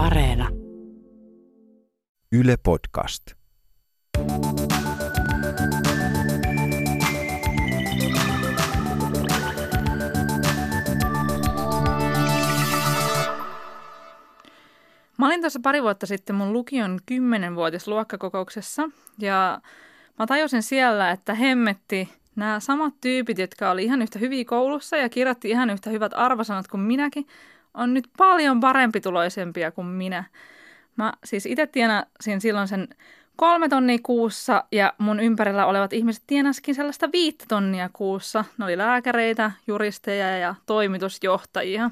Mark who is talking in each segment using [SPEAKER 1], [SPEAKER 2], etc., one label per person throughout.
[SPEAKER 1] Areena.
[SPEAKER 2] Yle Podcast.
[SPEAKER 3] Mä olin tuossa pari vuotta sitten mun lukion kymmenenvuotis luokkakokouksessa ja mä tajusin siellä, että hemmetti nämä samat tyypit, jotka oli ihan yhtä hyviä koulussa ja kirjoitti ihan yhtä hyvät arvosanat kuin minäkin, on nyt paljon parempituloisempia kuin minä. Mä siis itse tienasin silloin sen kolme tonnia kuussa ja mun ympärillä olevat ihmiset tienaskin sellaista viittä tonnia kuussa. Ne oli lääkäreitä, juristeja ja toimitusjohtajia.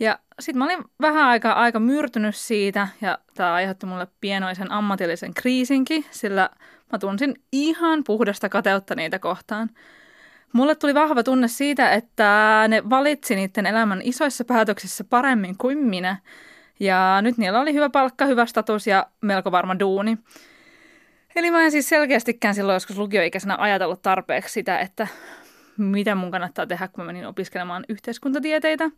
[SPEAKER 3] Ja sitten mä olin vähän aikaa aika myrtynyt siitä ja tämä aiheutti mulle pienoisen ammatillisen kriisinkin, sillä mä tunsin ihan puhdasta kateutta niitä kohtaan. Mulle tuli vahva tunne siitä, että ne valitsi niiden elämän isoissa päätöksissä paremmin kuin minä. Ja nyt niillä oli hyvä palkka, hyvä status ja melko varma duuni. Eli mä en siis selkeästikään silloin joskus lukioikäisenä ajatellut tarpeeksi sitä, että mitä mun kannattaa tehdä, kun mä menin opiskelemaan yhteiskuntatieteitä.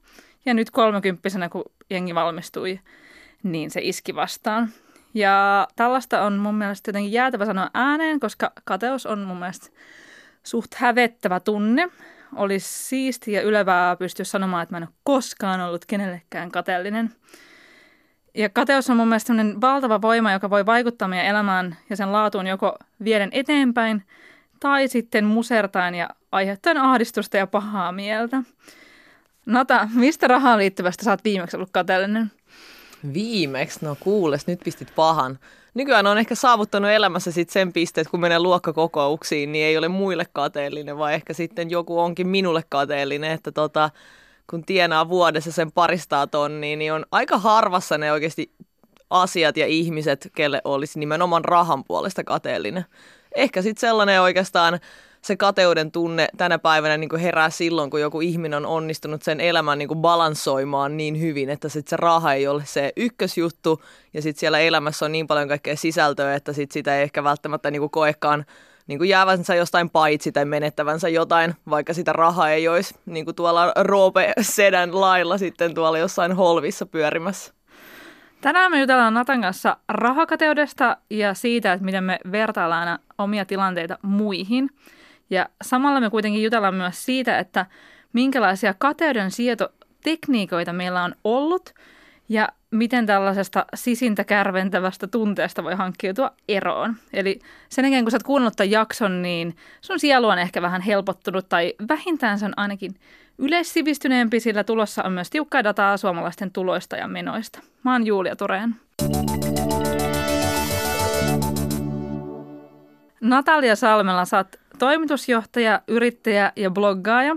[SPEAKER 3] Ja nyt kolmekymppisenä, kun jengi valmistui, niin se iski vastaan. Ja tällaista on mun mielestä jotenkin jäätävä sanoa ääneen, koska kateus on mun mielestä suht hävettävä tunne. Olisi siisti ja ylevää pystyä sanomaan, että mä en ole koskaan ollut kenellekään kateellinen. Ja kateus on mun mielestä valtava voima, joka voi vaikuttaa meidän elämään ja sen laatuun joko vieden eteenpäin tai sitten musertain ja aiheuttaen ahdistusta ja pahaa mieltä. Nata, mistä rahaan liittyvästä sä oot viimeksi ollut kateellinen?
[SPEAKER 4] Viimeksi? No kuules, nyt pistit pahan. Nykyään on ehkä saavuttanut elämässä sit sen pisteet, kun menee luokkakokouksiin, niin ei ole muille kateellinen, vai ehkä sitten joku onkin minulle kateellinen, että tota, kun tienaa vuodessa sen paristaa tonnia, niin on aika harvassa ne oikeasti asiat ja ihmiset, kelle olisi nimenomaan rahan puolesta kateellinen. Ehkä sitten sellainen oikeastaan se kateuden tunne tänä päivänä niin kuin herää silloin, kun joku ihminen on onnistunut sen elämän niin kuin balansoimaan niin hyvin, että sit se raha ei ole se ykkösjuttu ja sitten siellä elämässä on niin paljon kaikkea sisältöä, että sit sitä ei ehkä välttämättä niin kuin koekaan niin kuin jäävänsä jostain paitsi tai menettävänsä jotain, vaikka sitä rahaa ei olisi niin kuin tuolla Roope Sedän lailla sitten tuolla jossain holvissa pyörimässä.
[SPEAKER 3] Tänään me jutellaan Natan kanssa rahakateudesta ja siitä, että miten me vertaillaan omia tilanteita muihin. Ja samalla me kuitenkin jutellaan myös siitä, että minkälaisia kateuden sietotekniikoita meillä on ollut ja miten tällaisesta sisintä kärventävästä tunteesta voi hankkiutua eroon. Eli sen jälkeen, kun sä oot kuunnellut tämän jakson, niin sun sielu on ehkä vähän helpottunut tai vähintään se on ainakin yleissivistyneempi, sillä tulossa on myös tiukkaa dataa suomalaisten tuloista ja menoista. Mä oon Julia Tureen. Natalia Salmela, sä oot toimitusjohtaja, yrittäjä ja bloggaaja.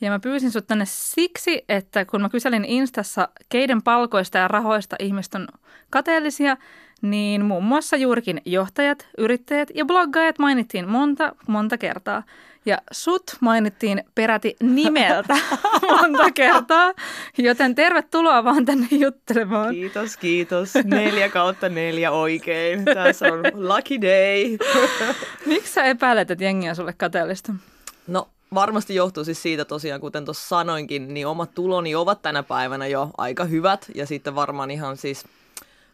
[SPEAKER 3] Ja mä pyysin sut tänne siksi, että kun mä kyselin Instassa, keiden palkoista ja rahoista ihmiset on kateellisia, niin muun muassa juurikin johtajat, yrittäjät ja bloggaajat mainittiin monta, monta kertaa. Ja sut mainittiin peräti nimeltä monta kertaa, joten tervetuloa vaan tänne juttelemaan.
[SPEAKER 4] Kiitos, kiitos. Neljä kautta neljä oikein. Tässä on lucky day.
[SPEAKER 3] Miksi sä epäilet, että jengi on sulle kateellista?
[SPEAKER 4] No varmasti johtuu siis siitä tosiaan, kuten tuossa sanoinkin, niin omat tuloni ovat tänä päivänä jo aika hyvät ja sitten varmaan ihan siis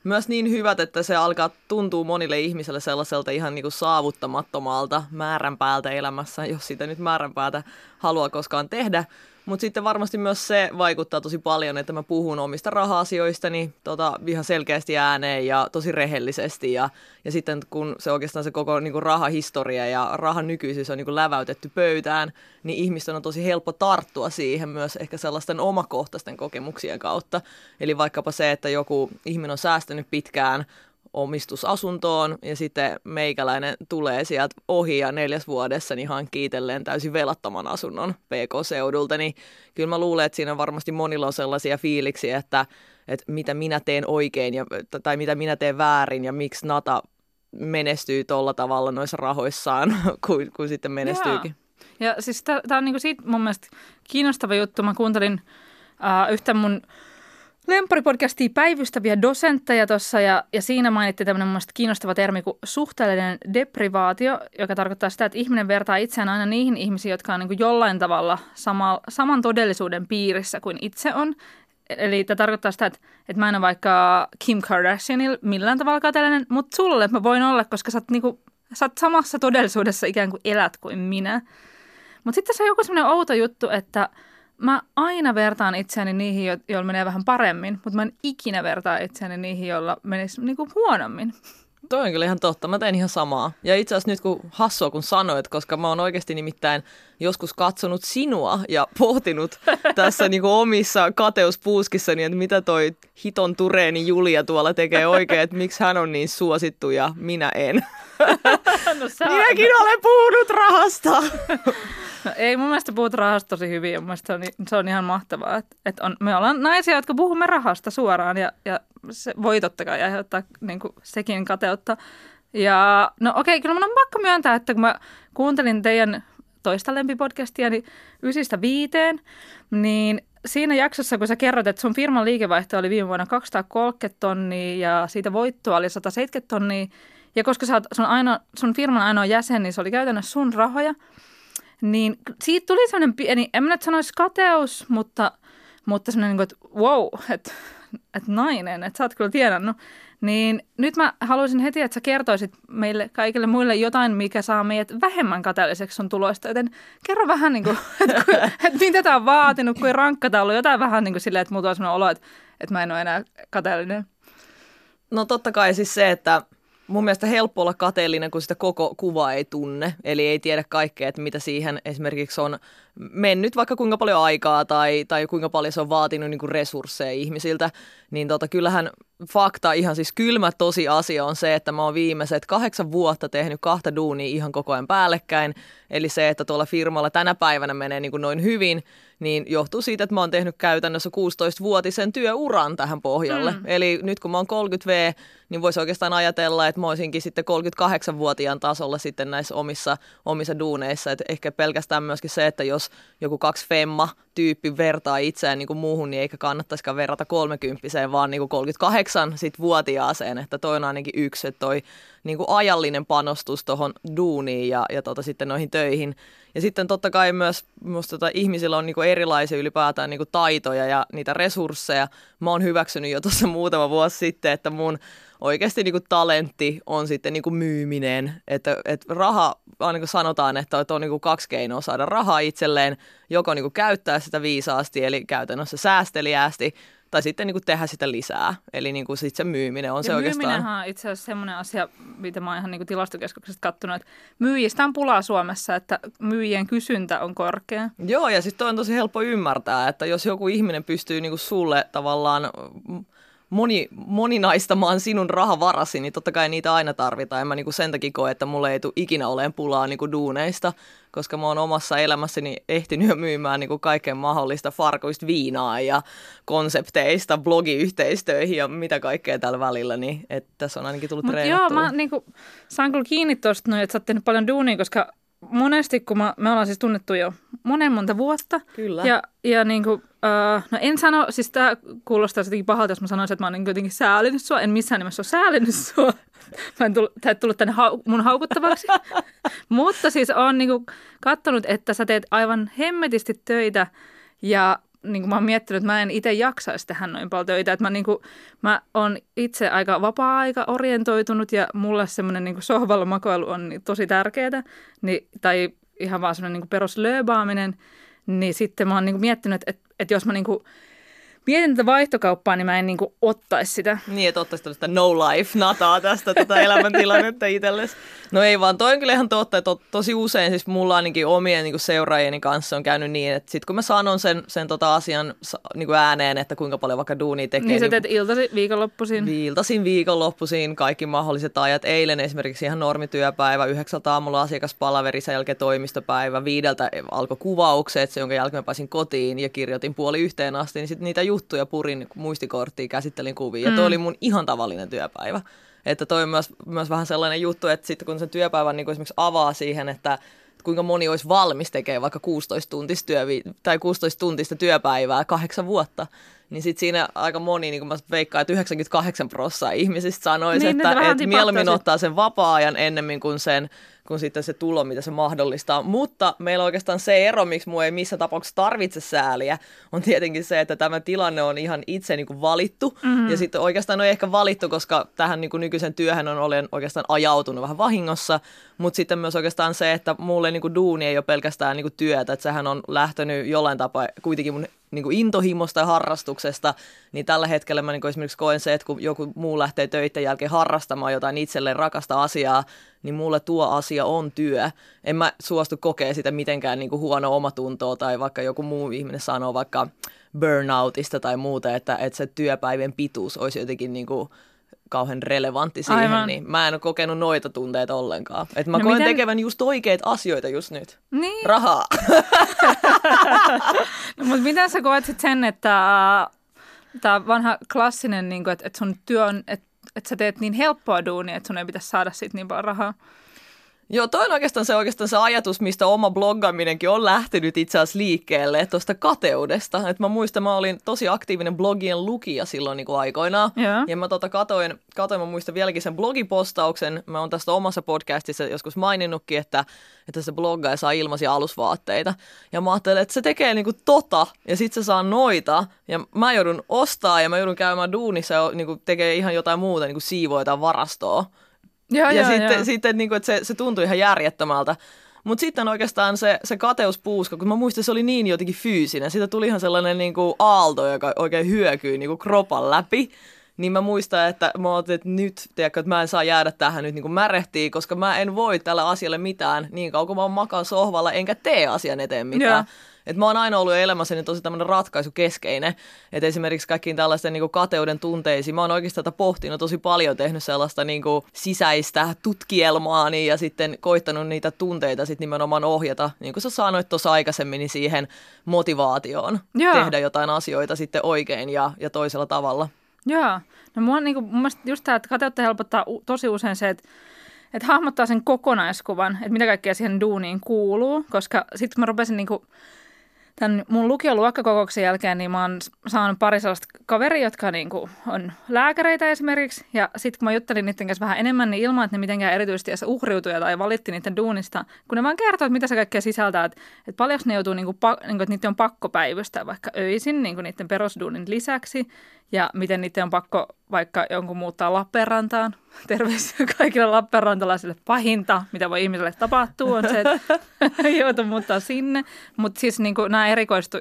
[SPEAKER 4] myös niin hyvät, että se alkaa tuntua monille ihmisille sellaiselta ihan niin kuin saavuttamattomalta määränpäältä elämässä, jos sitä nyt määränpäätä haluaa koskaan tehdä. Mutta sitten varmasti myös se vaikuttaa tosi paljon, että mä puhun omista raha-asioistani tota, ihan selkeästi ääneen ja tosi rehellisesti. Ja, ja sitten kun se oikeastaan se koko niin kuin rahahistoria ja rahan nykyisyys on niin kuin läväytetty pöytään, niin ihmisten on tosi helppo tarttua siihen myös ehkä sellaisten omakohtaisten kokemuksien kautta. Eli vaikkapa se, että joku ihminen on säästänyt pitkään omistusasuntoon ja sitten meikäläinen tulee sieltä ohi ja neljäs vuodessa niin hankkii itselleen täysin velattoman asunnon PK-seudulta, niin kyllä mä luulen, että siinä varmasti monilla on sellaisia fiiliksiä, että, että mitä minä teen oikein ja, tai mitä minä teen väärin ja miksi Nata menestyy tuolla tavalla noissa rahoissaan kuin, kuin sitten menestyykin.
[SPEAKER 3] Ja, ja siis tämä on niinku siitä mun mielestä kiinnostava juttu. Mä kuuntelin uh, yhtä mun Lemparipodcastia päivystäviä dosentteja tuossa ja, ja siinä mainittiin tämmöinen mun kiinnostava termi kuin suhteellinen deprivaatio, joka tarkoittaa sitä, että ihminen vertaa itseään aina niihin ihmisiin, jotka on niin jollain tavalla sama, saman todellisuuden piirissä kuin itse on. eli tämä tarkoittaa sitä, että, että mä en ole vaikka Kim Kardashianilla millään tavalla kateellinen, mutta sulle mä voin olla, koska sä oot, niinku, sä oot samassa todellisuudessa ikään kuin elät kuin minä. Mutta sitten se on joku semmoinen outo juttu, että mä aina vertaan itseäni niihin, jo- joilla menee vähän paremmin, mutta mä en ikinä vertaa itseäni niihin, joilla menisi niinku huonommin.
[SPEAKER 4] Toi on kyllä ihan totta. Mä teen ihan samaa. Ja itse asiassa nyt kun hassua kun sanoit, koska mä oon oikeasti nimittäin joskus katsonut sinua ja pohtinut tässä niinku omissa kateuspuuskissani, että mitä toi hiton tureeni Julia tuolla tekee oikein, että miksi hän on niin suosittu ja minä en.
[SPEAKER 3] No,
[SPEAKER 4] Minäkin olen puhunut rahasta.
[SPEAKER 3] ei mun mielestä puhut rahasta tosi hyvin ja mun mielestä se on, se on ihan mahtavaa. Että, että on, me ollaan naisia, jotka puhumme rahasta suoraan ja, ja se voi totta kai aiheuttaa niin kuin sekin kateutta. Ja no okei, kyllä mun on pakko myöntää, että kun mä kuuntelin teidän toista lempipodcastia, niin ysistä viiteen, niin siinä jaksossa, kun sä kerrot, että sun firman liikevaihto oli viime vuonna 230 tonnia ja siitä voittoa oli 170 tonnia, ja koska sä oot sun, ainoa, sun firman ainoa jäsen, niin se oli käytännössä sun rahoja, niin siitä tuli sellainen pieni, en mä nyt sanoisi kateus, mutta, mutta sellainen, niin kuin, että wow, että, että nainen, että sä oot kyllä tienannut. Niin nyt mä haluaisin heti, että sä kertoisit meille kaikille muille jotain, mikä saa meidät vähemmän kateelliseksi sun tuloista. Joten kerro vähän, niin kuin, että, ku- että mitä tämä on vaatinut, kuin rankka tämä on ollut. Jotain vähän niin kuin silleen, että mulla on sellainen olo, että, että mä en ole enää kateellinen.
[SPEAKER 4] No totta kai siis se, että mun mielestä helppo olla kateellinen, kun sitä koko kuvaa ei tunne. Eli ei tiedä kaikkea, että mitä siihen esimerkiksi on mennyt vaikka kuinka paljon aikaa tai, tai kuinka paljon se on vaatinut niin kuin resursseja ihmisiltä. Niin tota, kyllähän fakta, ihan siis kylmä tosi asia on se, että mä oon viimeiset kahdeksan vuotta tehnyt kahta duunia ihan koko ajan päällekkäin. Eli se, että tuolla firmalla tänä päivänä menee niin kuin noin hyvin, niin johtuu siitä, että mä oon tehnyt käytännössä 16-vuotisen työuran tähän pohjalle. Mm. Eli nyt kun mä oon 30V, niin voisi oikeastaan ajatella, että mä olisinkin sitten 38-vuotiaan tasolla sitten näissä omissa, omissa duuneissa. Et ehkä pelkästään myöskin se, että jos joku kaksi femma tyyppi vertaa itseään niin kuin muuhun, niin eikä kannattaisikaan verrata 30 vaan niin kuin 38 sit vuotiaaseen. Että toi on ainakin yksi, että toi niin kuin ajallinen panostus tuohon duuniin ja, ja tota, sitten noihin töihin. Ja sitten totta kai myös musta tota, ihmisillä on niinku erilaisia ylipäätään niinku taitoja ja niitä resursseja. Mä oon hyväksynyt jo tuossa muutama vuosi sitten, että mun oikeasti niinku talentti on sitten niinku myyminen. Että et raha, vaan niin kuin sanotaan, että on niinku kaksi keinoa saada rahaa itselleen. Joko niinku käyttää sitä viisaasti, eli käytännössä säästeliäästi, tai sitten niin kuin tehdä sitä lisää. Eli niin kuin sit se myyminen on
[SPEAKER 3] ja
[SPEAKER 4] se oikeastaan.
[SPEAKER 3] On itse asiassa semmoinen asia, mitä mä oon ihan niin kuin tilastokeskuksesta kattonut, että myyjistä on pulaa Suomessa, että myyjien kysyntä on korkea.
[SPEAKER 4] Joo, ja sitten on tosi helppo ymmärtää, että jos joku ihminen pystyy niin kuin sulle tavallaan moni, moninaistamaan sinun rahavarasi, niin totta kai niitä aina tarvitaan. En mä niinku sen takia koe, että mulle ei tule ikinä oleen pulaa niinku duuneista, koska mä oon omassa elämässäni ehtinyt jo myymään niinku kaiken mahdollista farkuista viinaa ja konsepteista blogiyhteistöihin ja mitä kaikkea tällä välillä, niin että tässä on ainakin tullut
[SPEAKER 3] Mut
[SPEAKER 4] treenattua.
[SPEAKER 3] joo, mä niinku, saan kyllä kiinni tuosta, no, että sä oot tehnyt paljon duunia, koska monesti, kun mä, me ollaan siis tunnettu jo monen monta vuotta.
[SPEAKER 4] Kyllä.
[SPEAKER 3] Ja, ja niin kuin, uh, no en sano, siis tämä kuulostaa jotenkin pahalta, jos mä sanoisin, että mä oon niin jotenkin säälinyt sua. En missään nimessä ole säälinyt sua. Mä en tullut, ei tullut tänne hau, mun haukuttavaksi. Mutta siis oon niin kuin katsonut, että sä teet aivan hemmetisti töitä ja niin kuin mä oon miettinyt, että mä en itse jaksaisi tehdä noin paljon töitä. Että mä, niin kuin, mä oon itse aika vapaa-aika orientoitunut ja mulle semmoinen niin sohvalla makoilu on niin tosi tärkeää. Niin, tai ihan vaan semmoinen niin peruslööbaaminen. Niin sitten mä oon niin kuin miettinyt, että, että, jos mä niin kuin mietin tätä vaihtokauppaa, niin mä en niin kuin ottaisi sitä.
[SPEAKER 4] Niin, että ottaisi tällaista no life nataa tästä tota elämäntilannetta itsellesi. No ei vaan, toi on kyllä ihan totta, että to, tosi usein siis mulla ainakin omien niin seuraajieni kanssa on käynyt niin, että sit kun mä sanon sen, sen tota asian niin kuin ääneen, että kuinka paljon vaikka duunia tekee.
[SPEAKER 3] Niin sä teet iltasi viikonloppuisin.
[SPEAKER 4] Viiltasin viikonloppuisin kaikki mahdolliset ajat. Eilen esimerkiksi ihan normityöpäivä, yhdeksältä aamulla asiakaspalaveri, sen jälkeen toimistopäivä, viideltä alkoi kuvaukset, se jonka jälkeen mä pääsin kotiin ja kirjoitin puoli yhteen asti, niin sitten niitä juttuja purin muistikorttiin, käsittelin kuvia. Ja toi oli mun ihan tavallinen työpäivä. Että toi on myös, myös vähän sellainen juttu, että sitten kun sen työpäivän niin esimerkiksi avaa siihen, että kuinka moni olisi valmis tekemään vaikka 16 tuntista, työvi- tai 16 tuntista työpäivää kahdeksan vuotta, niin sit siinä aika moni, niin kuin mä veikkaan, että 98 prosenttia ihmisistä sanoisi,
[SPEAKER 3] Niin,
[SPEAKER 4] että, että mieluummin ottaa sen vapaa-ajan ennemmin kuin sen kuin sitten se tulo, mitä se mahdollistaa. Mutta meillä oikeastaan se ero, miksi mua ei missä tapauksessa tarvitse sääliä, on tietenkin se, että tämä tilanne on ihan itse niin kuin valittu. Mm-hmm. Ja sitten oikeastaan on ehkä valittu, koska tähän niin kuin nykyisen työhön on olen oikeastaan ajautunut vähän vahingossa. Mutta sitten myös oikeastaan se, että mulle niin kuin duuni ei ole pelkästään niin kuin työtä, että sehän on lähtenyt jollain tapaa kuitenkin mun niin kuin intohimosta ja harrastuksesta, niin tällä hetkellä mä niin kuin esimerkiksi koen se, että kun joku muu lähtee töiden jälkeen harrastamaan jotain itselleen rakasta asiaa, niin mulle tuo asia on työ. En mä suostu kokea sitä mitenkään niin kuin huono omatuntoa tai vaikka joku muu ihminen sanoo vaikka burnoutista tai muuta, että, että se työpäivän pituus olisi jotenkin niin kuin kauhean relevantti siihen, Aivan. niin mä en ole kokenut noita tunteita ollenkaan. Et mä no koen miten... tekevän just oikeita asioita just nyt.
[SPEAKER 3] Niin.
[SPEAKER 4] Rahaa.
[SPEAKER 3] no, mutta miten sä koet sit sen, että äh, tämä vanha klassinen, niin että, että sun työ on, että, että sä teet niin helppoa duunia, että sun ei pitäisi saada siitä niin paljon rahaa?
[SPEAKER 4] Joo, toi on oikeastaan se, oikeastaan se ajatus, mistä oma bloggaaminenkin on lähtenyt itse asiassa liikkeelle, tuosta kateudesta. Et mä muistan, mä olin tosi aktiivinen blogien lukija silloin niin kuin aikoinaan. Yeah. Ja mä tota katoin, katoin, mä muistan vieläkin sen blogipostauksen. Mä oon tästä omassa podcastissa joskus maininnutkin, että, että se bloggaaja saa ilmaisia alusvaatteita. Ja mä ajattelin, että se tekee niinku tota, ja sit se saa noita. Ja mä joudun ostaa ja mä joudun käymään duunissa ja niinku tekee ihan jotain muuta, niinku siivoa jotain varastoa.
[SPEAKER 3] Ja,
[SPEAKER 4] ja
[SPEAKER 3] ja,
[SPEAKER 4] sitten,
[SPEAKER 3] ja.
[SPEAKER 4] sitten niin kuin, että se, se tuntui ihan järjettömältä. Mutta sitten oikeastaan se, se kateuspuuska, kun mä muistan, se oli niin jotenkin fyysinen. Siitä tuli ihan sellainen niin kuin aalto, joka oikein hyökyi niin kuin kropan läpi. Niin mä muistan, että mä otin, että nyt, tiedätkö, että mä en saa jäädä tähän nyt niin kuin märehtiin, koska mä en voi tällä asialle mitään niin kauan kun mä makaan sohvalla enkä tee asian eteen mitään. Ja. Et mä oon aina ollut elämässäni tosi tämmöinen ratkaisukeskeinen. Että esimerkiksi kaikkiin tällaisten niin kateuden tunteisiin, mä oon oikeastaan tätä pohtinut tosi paljon, tehnyt sellaista niin kuin sisäistä tutkielmaani ja sitten koittanut niitä tunteita sitten nimenomaan ohjata, niin kuin sä sanoit tuossa aikaisemmin, niin siihen motivaatioon Joo. tehdä jotain asioita sitten oikein ja, ja toisella tavalla.
[SPEAKER 3] Joo. No mua, niin kuin, mun mielestä just tämä, että kateutta helpottaa tosi usein se, että että hahmottaa sen kokonaiskuvan, että mitä kaikkea siihen duuniin kuuluu, koska sitten kun mä rupesin niin kuin tämän mun lukion luokkakokouksen jälkeen niin mä oon saanut pari sellaista kaveria, jotka niin kuin on lääkäreitä esimerkiksi. Ja sitten kun mä juttelin niiden kanssa vähän enemmän, niin ilman, että ne mitenkään erityisesti edes uhriutuja tai valitti niiden duunista, kun ne vaan kertoo, että mitä se kaikkea sisältää, että, että paljon ne joutuu, niin kuin, niin kuin, että niiden on pakko päivystää vaikka öisin niin kuin niiden perusduunin lisäksi ja miten niiden on pakko vaikka jonkun muuttaa Lappeenrantaan. Terveisiä kaikille Lappeenrantalaisille. Pahinta, mitä voi ihmiselle tapahtua, on se, että joutuu muuttaa sinne. Mutta siis niin kuin nämä erikoistu,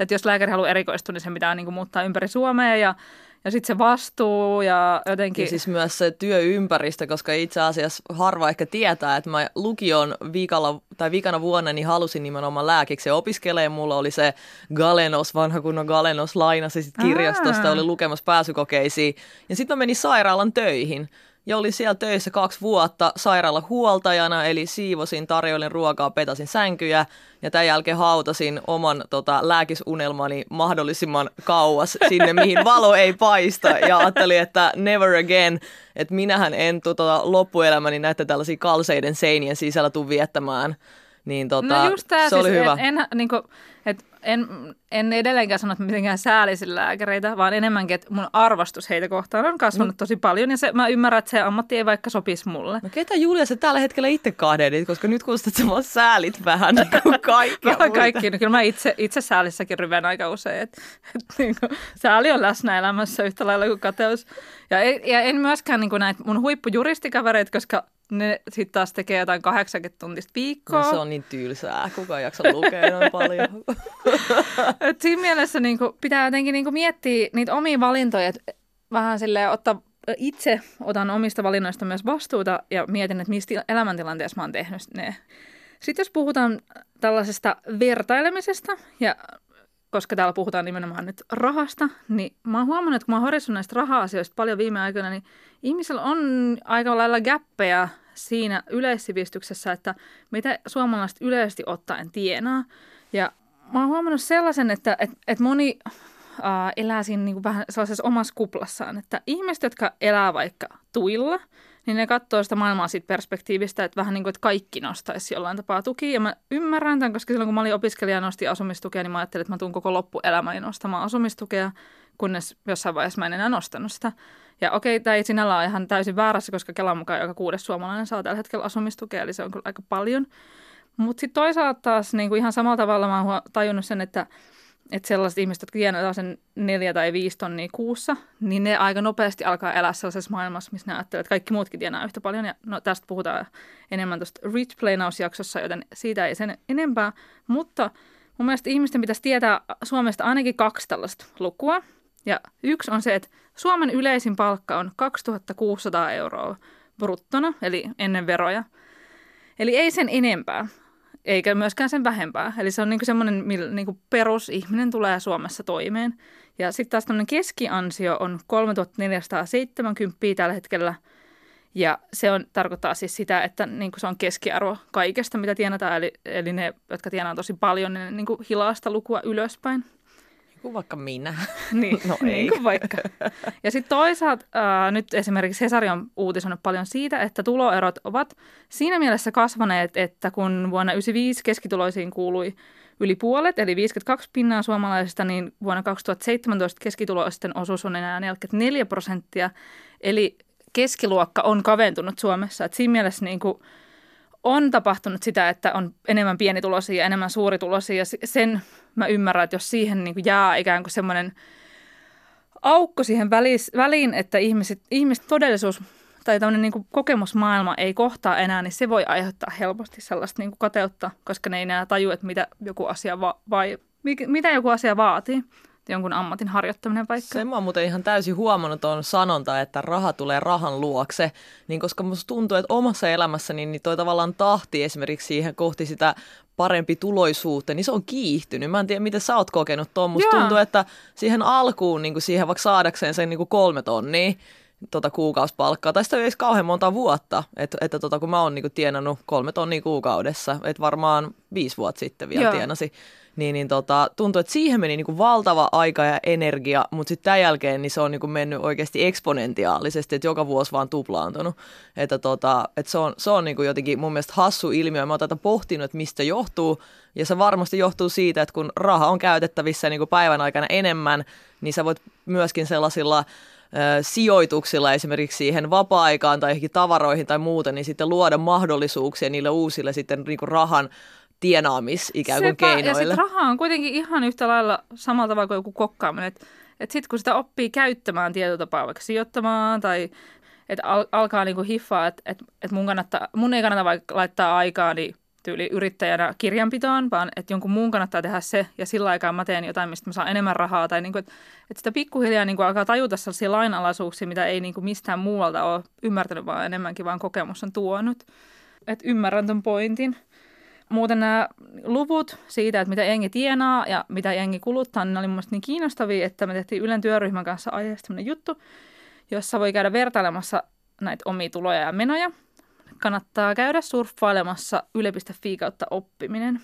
[SPEAKER 3] että jos lääkäri haluaa erikoistua, niin se pitää niin muuttaa ympäri Suomea ja ja sitten se vastuu ja jotenkin...
[SPEAKER 4] Ja siis myös se työympäristö, koska itse asiassa harva ehkä tietää, että mä lukion viikalla, tai viikana vuonna niin halusin nimenomaan lääkiksi opiskelee. Mulla oli se Galenos, vanha kunnon Galenos lainasi sit kirjastosta, Aa. oli lukemassa pääsykokeisiin. Ja sitten mä menin sairaalan töihin ja oli siellä töissä kaksi vuotta sairaalahuoltajana, eli siivosin, tarjoilin ruokaa, petasin sänkyjä ja tämän jälkeen hautasin oman tota, lääkisunelmani mahdollisimman kauas sinne, mihin valo ei paista ja ajattelin, että never again, että minähän en tota, loppuelämäni näitä tällaisia kalseiden seinien sisällä tuu viettämään. Niin tota,
[SPEAKER 3] no just tää,
[SPEAKER 4] se
[SPEAKER 3] siis
[SPEAKER 4] oli hyvä.
[SPEAKER 3] En, en, niin kuin, et en, en edelleenkään sano, että mitenkään säälisin lääkäreitä, vaan enemmänkin, että mun arvostus heitä kohtaan on kasvanut no. tosi paljon. Ja se, mä ymmärrän, että se ammatti ei vaikka sopisi mulle.
[SPEAKER 4] No ketä Julia sä tällä hetkellä itse kahdedit, koska nyt kuulostat, että sä vaan säälit vähän niin kaikkea
[SPEAKER 3] Vähän kaikki. No, kyllä mä itse, itse säälissäkin ryven aika usein. Että, että niin kuin, sääli on läsnä elämässä yhtä lailla kuin kateus. Ja, ja en myöskään niin kuin näitä mun huippujuristikavereita, koska ne sitten taas tekee jotain 80 tuntista viikkoa.
[SPEAKER 4] No se on niin tylsää, kuka ei jaksa lukea noin paljon.
[SPEAKER 3] Et siinä mielessä niin kuin, pitää jotenkin niin kuin miettiä niitä omia valintoja, että vähän silleen ottaa itse otan omista valinnoista myös vastuuta ja mietin, että mistä elämäntilanteessa mä oon tehnyt ne. Sitten jos puhutaan tällaisesta vertailemisesta ja koska täällä puhutaan nimenomaan nyt rahasta, niin mä oon huomannut, että kun mä oon näistä raha-asioista paljon viime aikoina, niin ihmisellä on aika lailla gäppejä siinä yleissivistyksessä, että mitä suomalaiset yleisesti ottaen tienaa. Ja mä oon huomannut sellaisen, että, että, että moni äh, elää siinä niin kuin vähän sellaisessa omassa kuplassaan, että ihmiset, jotka elää vaikka tuilla, niin ne katsoo sitä maailmaa siitä perspektiivistä, että vähän niin kuin, että kaikki nostaisi jollain tapaa tuki. Ja mä ymmärrän tämän, koska silloin kun mä olin opiskelija ja nostin asumistukea, niin mä ajattelin, että mä tuun koko loppuelämäni nostamaan asumistukea, kunnes jossain vaiheessa mä en enää nostanut sitä. Ja okei, tämä ei sinällä ole ihan täysin väärässä, koska Kelan mukaan joka kuudes suomalainen saa tällä hetkellä asumistukea, eli se on kyllä aika paljon. Mutta sitten toisaalta taas niin kuin ihan samalla tavalla mä oon tajunnut sen, että – että sellaiset ihmiset, jotka tienaa sen neljä tai viisi tonnia kuussa, niin ne aika nopeasti alkaa elää sellaisessa maailmassa, missä ne ajattelee, että kaikki muutkin tienaa yhtä paljon. Ja no, tästä puhutaan enemmän tuosta Rich Playnaus-jaksossa, joten siitä ei sen enempää. Mutta mun mielestä ihmisten pitäisi tietää Suomesta ainakin kaksi tällaista lukua. Ja yksi on se, että Suomen yleisin palkka on 2600 euroa bruttona, eli ennen veroja. Eli ei sen enempää eikä myöskään sen vähempää. Eli se on niinku semmoinen, millä niinku perusihminen tulee Suomessa toimeen. Ja sitten taas tämmöinen keskiansio on 3470 tällä hetkellä. Ja se on, tarkoittaa siis sitä, että niinku se on keskiarvo kaikesta, mitä tienataan. Eli, eli ne, jotka tienaa tosi paljon, niin ne niinku hilaa sitä lukua ylöspäin
[SPEAKER 4] kuin vaikka minä.
[SPEAKER 3] niin, no ei. niin kuin vaikka. Ja sitten toisaalta äh, nyt esimerkiksi Hesari on uutisonut paljon siitä, että tuloerot ovat siinä mielessä kasvaneet, että kun vuonna 1995 keskituloisiin kuului yli puolet, eli 52 pinnaa suomalaisista, niin vuonna 2017 keskituloisten osuus on enää 44 prosenttia. Eli keskiluokka on kaventunut Suomessa. Et siinä mielessä niin kuin, on tapahtunut sitä, että on enemmän pienituloisia ja enemmän suurituloisia. Ja sen mä ymmärrän, että jos siihen niin kuin jää ikään kuin semmoinen aukko siihen väliin, että ihmiset, ihmiset todellisuus tai tämmöinen niin kuin kokemusmaailma ei kohtaa enää, niin se voi aiheuttaa helposti sellaista niin kuin kateutta, koska ne ei enää taju, että mitä joku asia va- vai mitä joku asia vaatii jonkun ammatin harjoittaminen vaikka.
[SPEAKER 4] Se mä oon muuten ihan täysin huomannut on sanonta, että raha tulee rahan luokse, niin koska musta tuntuu, että omassa elämässäni niin toi tavallaan tahti esimerkiksi siihen kohti sitä parempi tuloisuutta, niin se on kiihtynyt. Mä en tiedä, miten sä oot kokenut tuon. Musta tuntuu, että siihen alkuun, niin kuin siihen vaikka saadakseen sen niin kuin kolme tonnia, tota kuukausipalkkaa, tai sitä ei edes kauhean monta vuotta, että, että tota, kun mä oon niin kuin tienannut kolme tonnia kuukaudessa, että varmaan viisi vuotta sitten vielä Joo. tienasi, niin, niin tota, tuntuu, että siihen meni niin kuin valtava aika ja energia, mutta sitten tämän jälkeen niin se on niin kuin mennyt oikeasti eksponentiaalisesti, että joka vuosi vaan tuplaantunut. Että, tota, että se on, se on niin kuin jotenkin mun mielestä hassu ilmiö. Mä oon tätä pohtinut, että mistä johtuu, ja se varmasti johtuu siitä, että kun raha on käytettävissä niin kuin päivän aikana enemmän, niin sä voit myöskin sellaisilla sijoituksilla esimerkiksi siihen vapaa-aikaan tai ehkä tavaroihin tai muuten, niin sitten luoda mahdollisuuksia niille uusille sitten niin kuin rahan tienaamis ikään kuin Sepä, keinoille. Ja
[SPEAKER 3] sitten raha on kuitenkin ihan yhtä lailla samalla tavalla kuin joku kokkaaminen. Että et sitten kun sitä oppii käyttämään tietyllä tapaa, vaikka sijoittamaan tai että al- alkaa niinku hiffaa, että et, et mun, kannattaa, mun ei kannata vaikka laittaa aikaa niin tyyli yrittäjänä kirjanpitoon, vaan että jonkun muun kannattaa tehdä se ja sillä aikaa mä teen jotain, mistä mä saan enemmän rahaa. Tai niinku, että et sitä pikkuhiljaa niinku alkaa tajuta sellaisia lainalaisuuksia, mitä ei niinku mistään muualta ole ymmärtänyt, vaan enemmänkin vaan kokemus on tuonut. Että ymmärrän ton pointin. Muuten nämä luvut siitä, että mitä jengi tienaa ja mitä jengi kuluttaa, niin ne oli mun niin kiinnostavia, että me tehtiin Ylen työryhmän kanssa aiheesta juttu, jossa voi käydä vertailemassa näitä omia tuloja ja menoja. Kannattaa käydä surffailemassa yle.fi kautta oppiminen.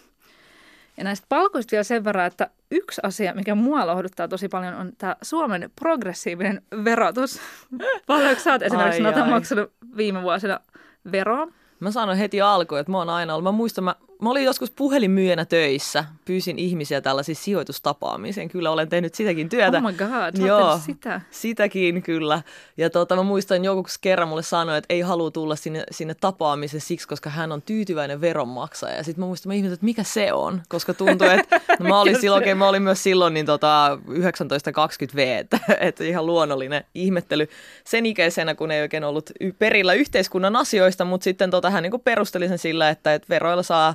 [SPEAKER 3] Ja näistä palkoista vielä sen verran, että yksi asia, mikä mua lohduttaa tosi paljon, on tämä Suomen progressiivinen verotus. Paljonko sä oot esimerkiksi ai, maksanut viime vuosina veroa?
[SPEAKER 4] Mä sanoin heti alkuun, että mä oon aina ollut. Mä muistan, mä Mä olin joskus puhelinmyyjänä töissä, pyysin ihmisiä tällaisiin sijoitustapaamiseen. Kyllä olen tehnyt sitäkin työtä.
[SPEAKER 3] Oh my god, Joo, sitä.
[SPEAKER 4] Sitäkin kyllä. Ja tota, mä muistan joku kerran mulle sanoi, että ei halua tulla sinne, sinne tapaamiseen siksi, koska hän on tyytyväinen veronmaksaja. Ja sitten mä muistan, mä ihmetin, että mikä se on, koska tuntuu, että no, mä, olin silloin, okay, mä olin myös silloin niin tota, 1920V, että, että ihan luonnollinen ihmettely sen ikäisenä, kun ei oikein ollut perillä yhteiskunnan asioista, mutta sitten tota, hän niin perusteli sen sillä, että, että veroilla saa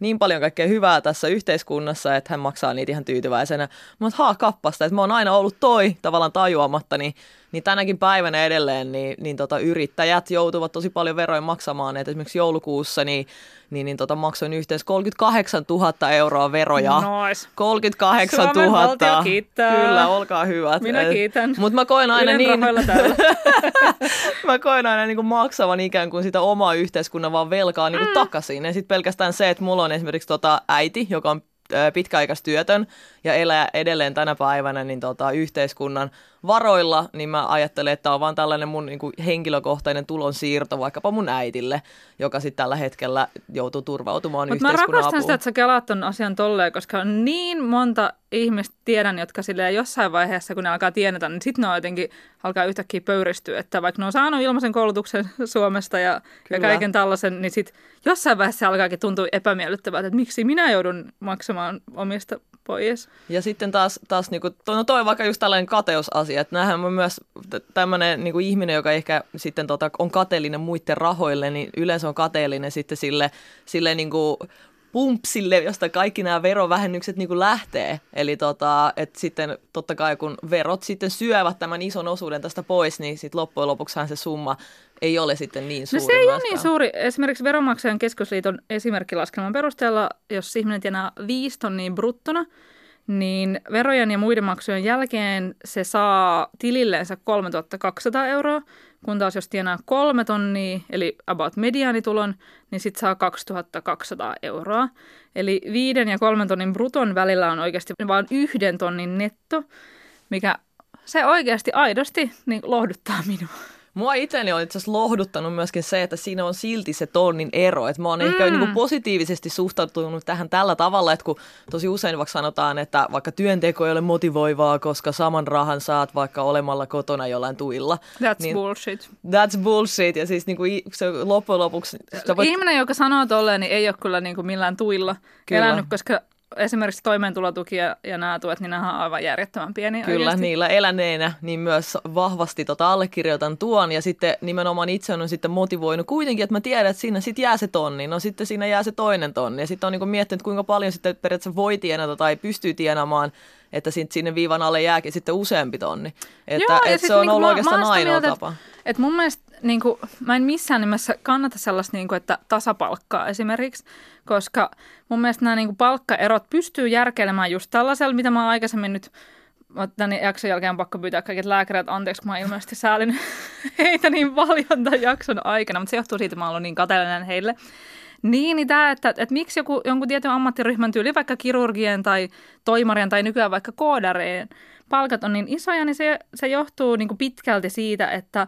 [SPEAKER 4] niin paljon kaikkea hyvää tässä yhteiskunnassa, että hän maksaa niitä ihan tyytyväisenä. Mutta haa kappasta, että mä oon aina ollut toi tavallaan tajuamatta, niin niin tänäkin päivänä edelleen niin, niin tota, yrittäjät joutuvat tosi paljon veroja maksamaan. Et esimerkiksi joulukuussa niin, niin, niin tota, maksoin yhteensä 38 000 euroa veroja.
[SPEAKER 3] Nois.
[SPEAKER 4] 38 Suomen 000.
[SPEAKER 3] kiittää.
[SPEAKER 4] Kyllä, olkaa hyvät.
[SPEAKER 3] Minä kiitän.
[SPEAKER 4] Mutta mä koen aina Ylen niin... mä koen aina niin kuin maksavan ikään kuin sitä omaa yhteiskunnan vaan velkaa niin kuin mm. takaisin. Ja sitten pelkästään se, että mulla on esimerkiksi tota äiti, joka on pitkäaikaistyötön ja elää edelleen tänä päivänä niin tota, yhteiskunnan varoilla, niin mä ajattelen, että tämä on vaan tällainen mun niin kuin henkilökohtainen tulonsiirto vaikkapa mun äitille, joka sitten tällä hetkellä joutuu turvautumaan
[SPEAKER 3] Mutta mä rakastan
[SPEAKER 4] apuun.
[SPEAKER 3] sitä, että sä kelaat ton asian tolleen, koska on niin monta ihmistä tiedän, jotka silleen jossain vaiheessa, kun ne alkaa tienata, niin sitten ne jotenkin alkaa yhtäkkiä pöyristyä, että vaikka ne on saanut ilmaisen koulutuksen Suomesta ja, ja kaiken tällaisen, niin sitten jossain vaiheessa se alkaakin tuntua epämiellyttävältä, että miksi minä joudun maksamaan omista pois.
[SPEAKER 4] Ja sitten taas, taas niinku, no toi on vaikka just tällainen kateusasia, että nämähän on myös tämmöinen niinku ihminen, joka ehkä sitten tota, on kateellinen muiden rahoille, niin yleensä on kateellinen sitten sille, sille niinku pumpsille, josta kaikki nämä verovähennykset niin kuin lähtee. Eli tota, et sitten totta kai kun verot sitten syövät tämän ison osuuden tästä pois, niin sitten loppujen lopuksihan se summa ei ole sitten niin suuri.
[SPEAKER 3] No se ei myöskään. ole niin suuri. Esimerkiksi Veronmaksajan keskusliiton esimerkkilaskelman perusteella, jos ihminen tienaa 5 tonnia bruttona, niin verojen ja muiden maksujen jälkeen se saa tililleensä 3200 euroa, kun taas jos tienaa kolme tonnia, eli about mediaanitulon, niin sitten saa 2200 euroa. Eli viiden ja kolmen tonnin bruton välillä on oikeasti vain yhden tonnin netto, mikä se oikeasti aidosti niin lohduttaa minua.
[SPEAKER 4] Mua itseni on itse asiassa lohduttanut myöskin se, että siinä on silti se tonnin ero. Että mä oon mm. ehkä niin kuin positiivisesti suhtautunut tähän tällä tavalla, että kun tosi usein vaikka sanotaan, että vaikka työnteko ei ole motivoivaa, koska saman rahan saat vaikka olemalla kotona jollain tuilla.
[SPEAKER 3] That's niin, bullshit.
[SPEAKER 4] That's bullshit. Ja siis niin kuin se loppujen lopuksi...
[SPEAKER 3] Voit... Ihminen, joka sanoo tolleen, niin ei ole kyllä niin kuin millään tuilla kyllä. elänyt, koska esimerkiksi toimeentulotuki ja, ja nämä tuet, niin nämä on aivan järjettömän pieniä
[SPEAKER 4] Kyllä,
[SPEAKER 3] oikeasti.
[SPEAKER 4] niillä eläneenä niin myös vahvasti tota allekirjoitan tuon ja sitten nimenomaan itse on sitten motivoinut kuitenkin, että mä tiedän, että siinä sitten jää se tonni, no sitten siinä jää se toinen tonni ja sitten on niin miettinyt, kuinka paljon sitten periaatteessa voi tienata tai pystyy tienaamaan että sinne viivan alle jääkin sitten useampi tonni. Että, Joo, että se on niin ollut mä, oikeastaan mä ainoa mieltä, tapa.
[SPEAKER 3] Että, että mun mielestä niin kuin, mä en missään nimessä kannata sellaista, niin kuin, että tasapalkkaa esimerkiksi, koska mun mielestä nämä niin kuin palkkaerot pystyy järkeilemään just tällaisella, mitä mä aikaisemmin nyt Tänne jakson jälkeen on pakko pyytää kaiket lääkärit anteeksi, kun mä ilmeisesti säälin heitä niin paljon tämän jakson aikana, mutta se johtuu siitä, että mä ollut niin kateellinen heille. Niin, niin tämä, että, että miksi joku, jonkun tietyn ammattiryhmän tyyli, vaikka kirurgien tai toimarien tai nykyään vaikka koodareen palkat on niin isoja, niin se, se johtuu niin kuin pitkälti siitä, että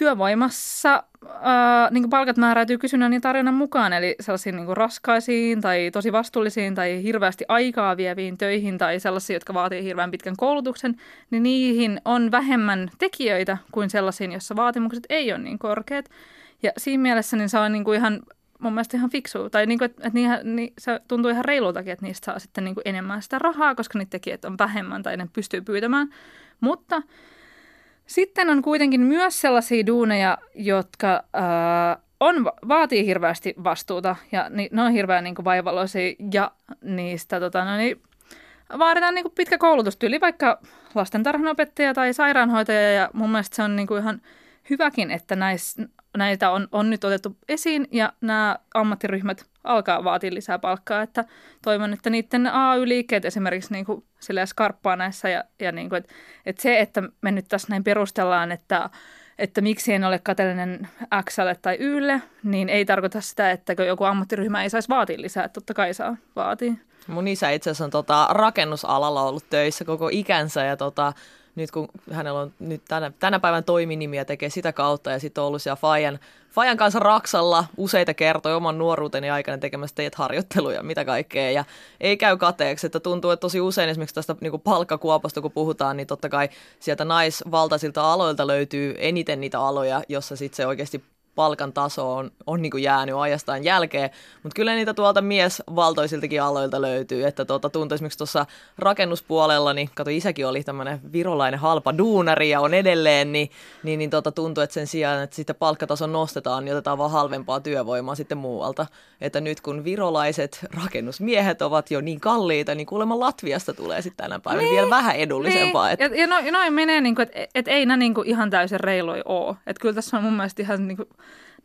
[SPEAKER 3] työvoimassa ää, niin kuin palkat määräytyy kysynnän ja tarjonnan mukaan, eli sellaisiin niin kuin raskaisiin tai tosi vastuullisiin tai hirveästi aikaa vieviin töihin tai sellaisiin, jotka vaatii hirveän pitkän koulutuksen, niin niihin on vähemmän tekijöitä kuin sellaisiin, jossa vaatimukset ei ole niin korkeat. Ja siinä mielessä niin se on niin kuin ihan mun mielestä ihan fiksu. Tai niin kuin, että, että niihin, niin, se tuntuu ihan reilultakin, että niistä saa sitten niin kuin enemmän sitä rahaa, koska niitä tekijät on vähemmän tai ne pystyy pyytämään. Mutta sitten on kuitenkin myös sellaisia duuneja, jotka ää, on, vaatii hirveästi vastuuta. Ja ni, ne on hirveän niin vaivalloisia ja niistä tota, no niin, vaaditaan niin kuin pitkä koulutustyyli, vaikka lastentarhanopettaja tai sairaanhoitaja. Ja mun mielestä se on niin kuin ihan hyväkin, että näis, näitä on, on nyt otettu esiin ja nämä ammattiryhmät alkaa vaatia lisää palkkaa, että toivon, että niiden AY-liikkeet esimerkiksi niin kuin skarppaa näissä ja, ja niin kuin, että, että se, että me nyt tässä näin perustellaan, että, että miksi en ole kateellinen Xlle tai Ylle, niin ei tarkoita sitä, että joku ammattiryhmä ei saisi vaatia lisää, että totta kai saa vaatia.
[SPEAKER 4] Mun isä itse asiassa on tota, rakennusalalla ollut töissä koko ikänsä ja tota, nyt kun hänellä on nyt tänä, tänä päivän toiminimiä tekee sitä kautta ja sitten on ollut siellä Fajan, Fajan kanssa Raksalla useita kertoja oman nuoruuteni aikana tekemässä teet harjoitteluja, mitä kaikkea. Ja ei käy kateeksi, että tuntuu, että tosi usein esimerkiksi tästä niin kuin palkkakuopasta kun puhutaan, niin totta kai sieltä naisvaltaisilta aloilta löytyy eniten niitä aloja, jossa sitten se oikeasti palkan taso on, on niin kuin jäänyt ajastaan jälkeen, mutta kyllä niitä tuolta miesvaltoisiltakin aloilta löytyy, että tuota, tuntuu esimerkiksi tuossa rakennuspuolella, niin kato isäkin oli tämmöinen virolainen halpa duunari ja on edelleen, niin, niin, niin tuota, tuntuu, että sen sijaan, että sitten palkkataso nostetaan, niin otetaan vaan halvempaa työvoimaa sitten muualta. Että nyt kun virolaiset rakennusmiehet ovat jo niin kalliita, niin kuulemma Latviasta tulee sitten tänä päivänä niin, vielä vähän edullisempaa.
[SPEAKER 3] Niin. Että... Ja, ja noin no menee, niin kuin, että et ei nämä niin kuin ihan täysin reiloi ole. Että kyllä tässä on mun mielestä ihan niin kuin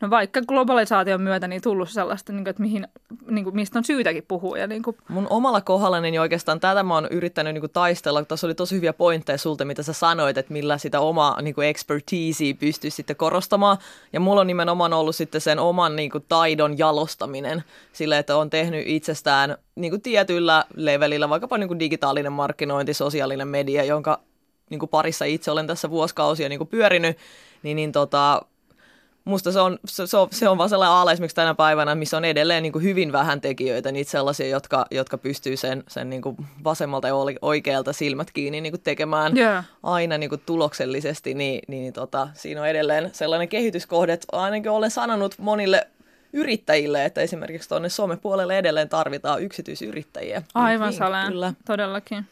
[SPEAKER 3] no vaikka globalisaation myötä niin tullut sellaista, niin kuin, että mihin, niin kuin, mistä on syytäkin puhua. Ja niin kuin.
[SPEAKER 4] Mun omalla kohdallani niin oikeastaan tätä mä oon yrittänyt niin kuin taistella. Tuossa oli tosi hyviä pointteja sulta, mitä sä sanoit, että millä sitä omaa niin kuin expertiseä pystyy sitten korostamaan. Ja mulla on nimenomaan ollut sitten sen oman niin kuin taidon jalostaminen sille, että on tehnyt itsestään niin kuin tietyllä levelillä, vaikkapa niin kuin digitaalinen markkinointi, sosiaalinen media, jonka niin kuin parissa itse olen tässä vuosikausia niin kuin pyörinyt, niin, niin tota, musta se on, se, se on, se on vaan sellainen ala esimerkiksi tänä päivänä, missä on edelleen niin kuin hyvin vähän tekijöitä, niitä sellaisia, jotka, jotka pystyy sen, sen niin kuin vasemmalta ja oikealta silmät kiinni niin kuin tekemään yeah. aina niin kuin tuloksellisesti, niin, niin, tota, siinä on edelleen sellainen kehityskohde, että ainakin olen sanonut monille yrittäjille, että esimerkiksi tuonne somepuolelle edelleen tarvitaan yksityisyrittäjiä.
[SPEAKER 3] Aivan niin, saleen, kyllä. todellakin.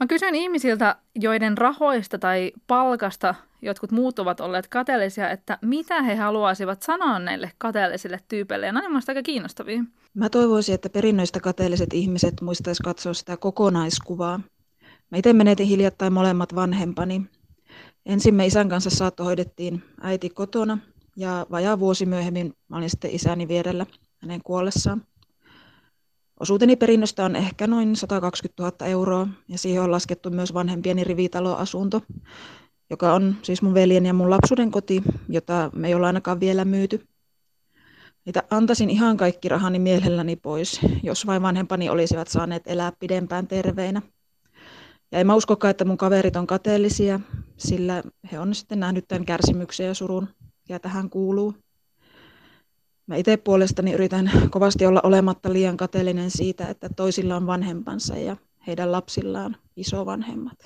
[SPEAKER 3] Mä kysyn ihmisiltä, joiden rahoista tai palkasta jotkut muut ovat olleet kateellisia, että mitä he haluaisivat sanoa näille kateellisille tyypeille. Ja nämä on aika kiinnostavia.
[SPEAKER 1] Mä toivoisin, että perinnöistä kateelliset ihmiset muistaisi katsoa sitä kokonaiskuvaa. Mä itse menetin hiljattain molemmat vanhempani. Ensin me isän kanssa saattohoidettiin äiti kotona ja vajaa vuosi myöhemmin mä olin sitten isäni vierellä hänen kuollessaan. Osuuteni perinnöstä on ehkä noin 120 000 euroa ja siihen on laskettu myös vanhempieni rivitaloasunto, joka on siis mun veljen ja mun lapsuuden koti, jota me ei olla ainakaan vielä myyty. Niitä antaisin ihan kaikki rahani mielelläni pois, jos vain vanhempani olisivat saaneet elää pidempään terveinä. Ja en mä uskokaan, että mun kaverit on kateellisia, sillä he on sitten nähnyt tämän kärsimyksen ja surun, ja tähän kuuluu. Mä itse puolestani yritän kovasti olla olematta liian kateellinen siitä, että toisilla on vanhempansa ja heidän lapsillaan isovanhemmat.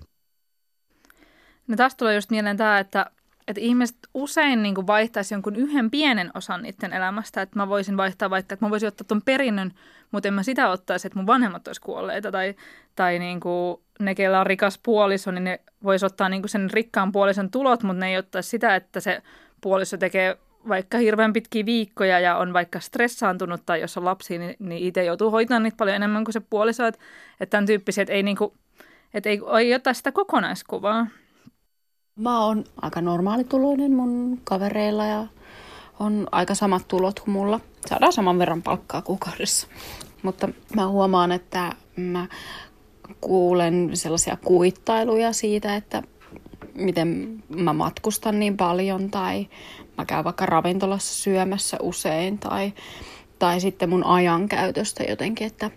[SPEAKER 3] No tästä tulee just mieleen tämä, että, että ihmiset usein niin vaihtaisi jonkun yhden pienen osan niiden elämästä. Että mä voisin vaihtaa vaikka, että mä voisin ottaa tuon perinnön, mutta en mä sitä ottaisi, että mun vanhemmat olisi kuolleita. Tai, tai niin kuin ne, keillä on rikas puoliso, niin ne voisi ottaa niin kuin sen rikkaan puolison tulot, mutta ne ei ottaisi sitä, että se puoliso tekee vaikka hirveän pitkiä viikkoja ja on vaikka stressaantunut tai jos on lapsi, niin, niin itse joutuu hoitamaan niitä paljon enemmän kuin se puoliso. Että, että tämän tyyppisiä, että ei, niinku, että ei, ei ottaa sitä kokonaiskuvaa.
[SPEAKER 2] Mä oon aika normaalituloinen mun kavereilla ja on aika samat tulot kuin mulla. Saadaan saman verran palkkaa kuukaudessa. Mutta mä huomaan, että mä kuulen sellaisia kuittailuja siitä, että miten mä matkustan niin paljon tai mä käyn vaikka ravintolassa syömässä usein tai, tai sitten mun ajankäytöstä jotenkin, että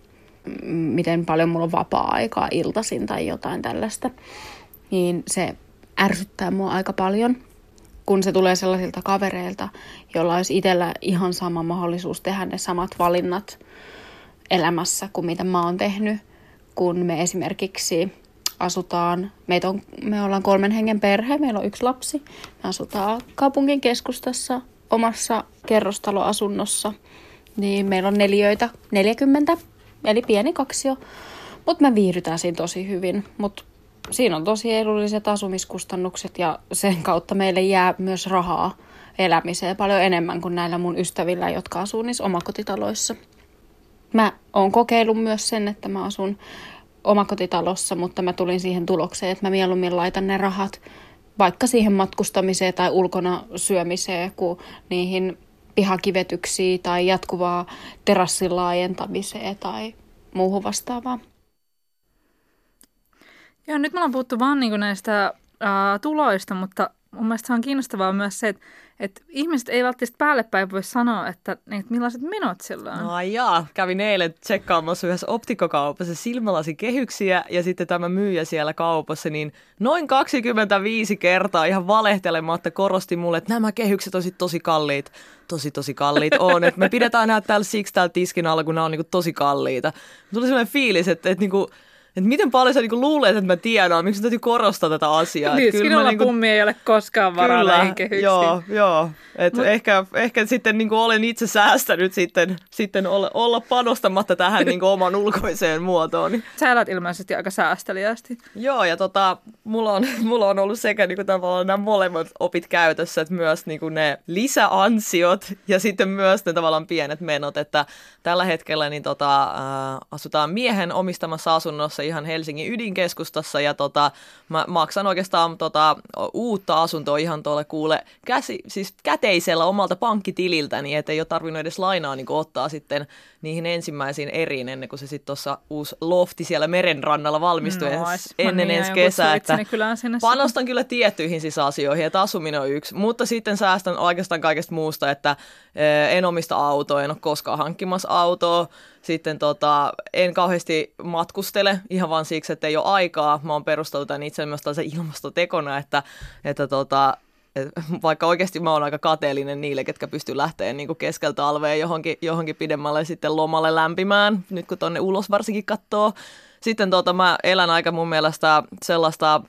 [SPEAKER 2] miten paljon mulla on vapaa-aikaa iltasin tai jotain tällaista, niin se ärsyttää mua aika paljon, kun se tulee sellaisilta kavereilta, joilla olisi itsellä ihan sama mahdollisuus tehdä ne samat valinnat elämässä kuin mitä mä oon tehnyt, kun me esimerkiksi asutaan, meitä on, me ollaan kolmen hengen perhe, meillä on yksi lapsi. Me asutaan kaupungin keskustassa omassa kerrostaloasunnossa. Niin meillä on neliöitä 40, eli pieni kaksio. Mutta me viihdytään siinä tosi hyvin. Mutta siinä on tosi edulliset asumiskustannukset ja sen kautta meille jää myös rahaa elämiseen paljon enemmän kuin näillä mun ystävillä, jotka asuu niissä omakotitaloissa. Mä oon kokeillut myös sen, että mä asun omakotitalossa, mutta mä tulin siihen tulokseen, että mä mieluummin laitan ne rahat vaikka siihen matkustamiseen tai ulkona syömiseen, kuin niihin pihakivetyksiin tai jatkuvaa terassin laajentamiseen tai muuhun vastaavaan.
[SPEAKER 3] Joo, nyt me ollaan puhuttu vaan niin näistä ää, tuloista, mutta mun mielestä on kiinnostavaa myös se, että että ihmiset ei välttämättä päälle päin voi sanoa, että, että millaiset menot sillä on.
[SPEAKER 4] No jaa, kävin eilen tsekkaamassa yhdessä optikkokaupassa silmälasi kehyksiä ja sitten tämä myyjä siellä kaupassa, niin noin 25 kertaa ihan valehtelematta korosti mulle, että nämä kehykset on tosi kalliit. Tosi, tosi kalliit on. Että me pidetään nämä täällä siksi täällä tiskin alla, kun nämä on niinku tosi kalliita. Tuli sellainen fiilis, että, että niinku, että miten paljon sä niinku luulet, että mä tiedän, miksi täytyy korostaa tätä asiaa.
[SPEAKER 3] Niin, sinulla niinku... pummi ei ole koskaan varaa kyllä, näihin kehyksiin.
[SPEAKER 4] Joo, joo. Et Mut... ehkä, ehkä sitten niinku olen itse säästänyt sitten, sitten olla, olla panostamatta tähän niinku oman ulkoiseen muotoon.
[SPEAKER 3] Sä elät ilmeisesti aika säästeliästi.
[SPEAKER 4] Joo, ja tota, mulla, on, mulla on ollut sekä niinku tavallaan nämä molemmat opit käytössä, että myös niinku ne lisäansiot ja sitten myös ne tavallaan pienet menot, että tällä hetkellä niin tota, äh, asutaan miehen omistamassa asunnossa ihan Helsingin ydinkeskustassa ja tota, mä maksan oikeastaan tota, uutta asuntoa ihan tuolle kuule käsi, siis käteisellä omalta pankkitililtäni, niin ettei ole tarvinnut edes lainaa niin ottaa sitten niihin ensimmäisiin eriin ennen kuin se sitten tuossa uusi lofti siellä merenrannalla valmistui no, ens, ennen ensi kesää. Että panostan kyllä tiettyihin siis asioihin, että asuminen on yksi, mutta sitten säästän oikeastaan kaikesta muusta, että eh, en omista autoa, en ole koskaan hankkimassa autoa, sitten tota, en kauheasti matkustele ihan vaan siksi, että ei ole aikaa. Mä oon perustellut tämän itse myös ilmastotekona, että, että tota, et vaikka oikeasti mä oon aika kateellinen niille, ketkä pystyy lähteä niin keskeltä talvea johonkin, johonkin pidemmälle sitten lomalle lämpimään, nyt kun tonne ulos varsinkin katsoo. Sitten tota, mä elän aika mun mielestä sellaista